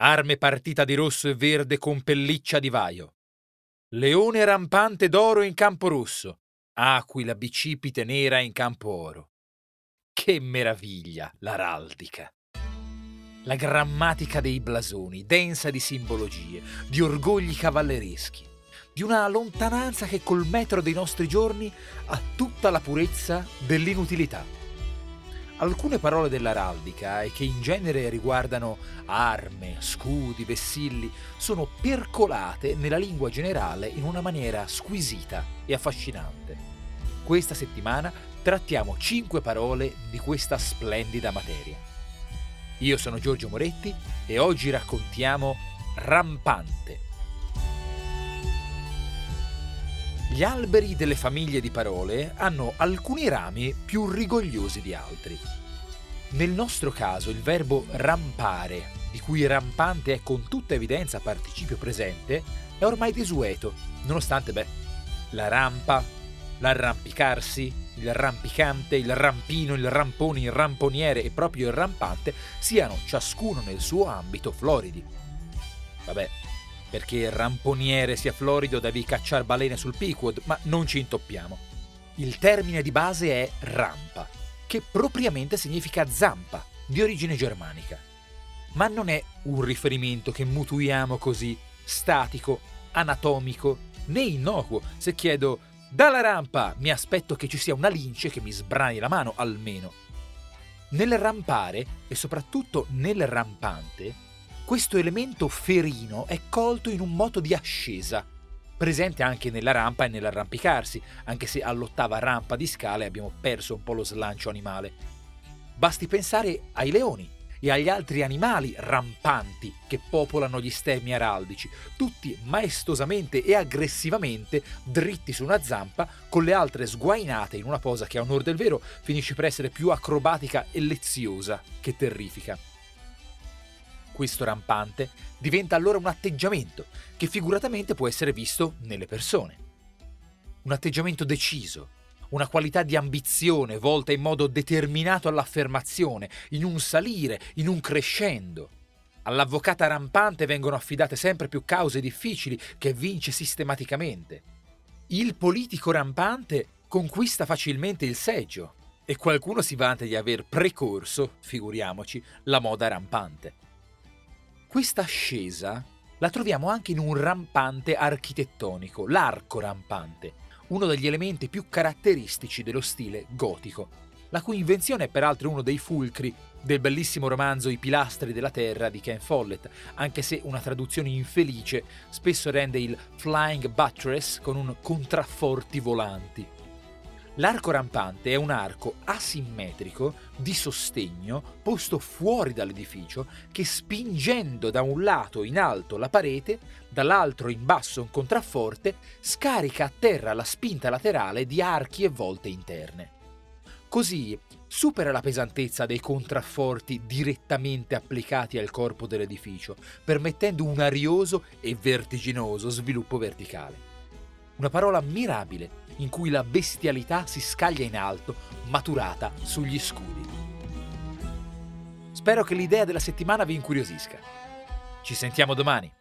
Arme partita di rosso e verde con pelliccia di vaio. Leone rampante d'oro in campo rosso. Aquila bicipite nera in campo oro. Che meraviglia l'araldica! La grammatica dei blasoni, densa di simbologie, di orgogli cavallereschi, di una lontananza che col metro dei nostri giorni ha tutta la purezza dell'inutilità. Alcune parole dell'araldica, e che in genere riguardano arme, scudi, vessilli, sono percolate nella lingua generale in una maniera squisita e affascinante. Questa settimana trattiamo cinque parole di questa splendida materia. Io sono Giorgio Moretti e oggi raccontiamo rampante. Gli alberi delle famiglie di parole hanno alcuni rami più rigogliosi di altri. Nel nostro caso il verbo rampare, di cui rampante è con tutta evidenza participio presente, è ormai desueto, nonostante, beh, la rampa, l'arrampicarsi, il rampicante, il rampino, il rampone, il ramponiere e proprio il rampante siano ciascuno nel suo ambito floridi. Vabbè, perché il ramponiere sia florido devi cacciare balene sul Pequod, ma non ci intoppiamo. Il termine di base è rampa, che propriamente significa zampa, di origine germanica. Ma non è un riferimento che mutuiamo così, statico, anatomico, né innocuo, se chiedo dalla rampa mi aspetto che ci sia una lince che mi sbrani la mano almeno. Nel rampare, e soprattutto nel rampante, questo elemento ferino è colto in un moto di ascesa, presente anche nella rampa e nell'arrampicarsi, anche se all'ottava rampa di scale abbiamo perso un po' lo slancio animale. Basti pensare ai leoni e agli altri animali rampanti che popolano gli stemmi araldici, tutti maestosamente e aggressivamente dritti su una zampa, con le altre sguainate in una posa che a onor del vero finisce per essere più acrobatica e leziosa che terrifica questo rampante diventa allora un atteggiamento che figuratamente può essere visto nelle persone. Un atteggiamento deciso, una qualità di ambizione volta in modo determinato all'affermazione, in un salire, in un crescendo. All'avvocata rampante vengono affidate sempre più cause difficili che vince sistematicamente. Il politico rampante conquista facilmente il seggio e qualcuno si vanta di aver precorso, figuriamoci, la moda rampante. Questa ascesa la troviamo anche in un rampante architettonico, l'arco rampante, uno degli elementi più caratteristici dello stile gotico, la cui invenzione è peraltro uno dei fulcri del bellissimo romanzo I pilastri della terra di Ken Follett, anche se una traduzione infelice spesso rende il flying buttress con un contrafforti volanti. L'arco rampante è un arco asimmetrico di sostegno posto fuori dall'edificio che spingendo da un lato in alto la parete, dall'altro in basso un contrafforte, scarica a terra la spinta laterale di archi e volte interne. Così supera la pesantezza dei contrafforti direttamente applicati al corpo dell'edificio, permettendo un arioso e vertiginoso sviluppo verticale. Una parola mirabile in cui la bestialità si scaglia in alto, maturata sugli scudi. Spero che l'idea della settimana vi incuriosisca. Ci sentiamo domani.